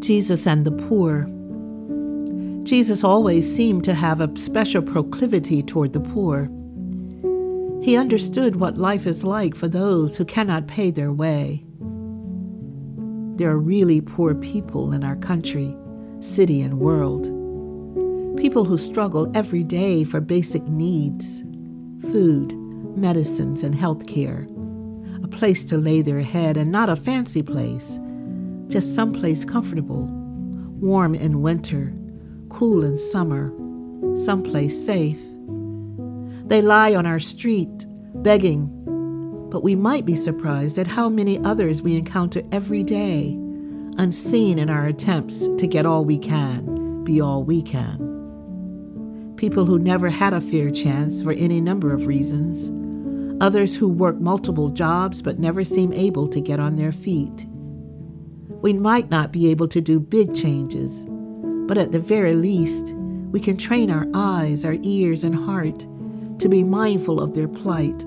Jesus and the poor. Jesus always seemed to have a special proclivity toward the poor. He understood what life is like for those who cannot pay their way. There are really poor people in our country, city, and world. People who struggle every day for basic needs food, medicines, and health care. A place to lay their head, and not a fancy place, just someplace comfortable, warm in winter, cool in summer, someplace safe. They lie on our street, begging, but we might be surprised at how many others we encounter every day, unseen in our attempts to get all we can, be all we can. People who never had a fair chance for any number of reasons, others who work multiple jobs but never seem able to get on their feet we might not be able to do big changes, but at the very least, we can train our eyes, our ears, and heart to be mindful of their plight,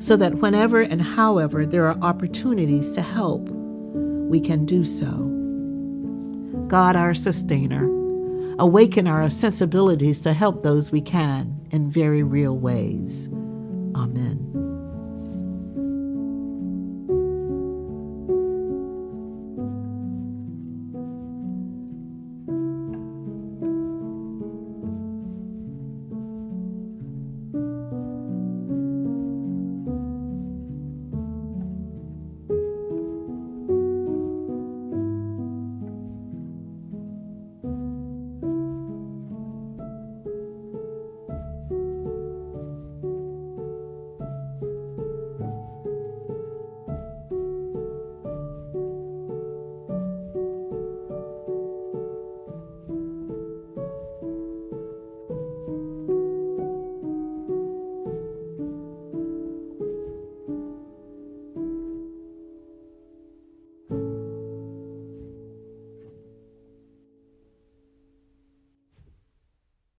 so that whenever and however there are opportunities to help, we can do so. God, our sustainer, awaken our sensibilities to help those we can in very real ways. Amen.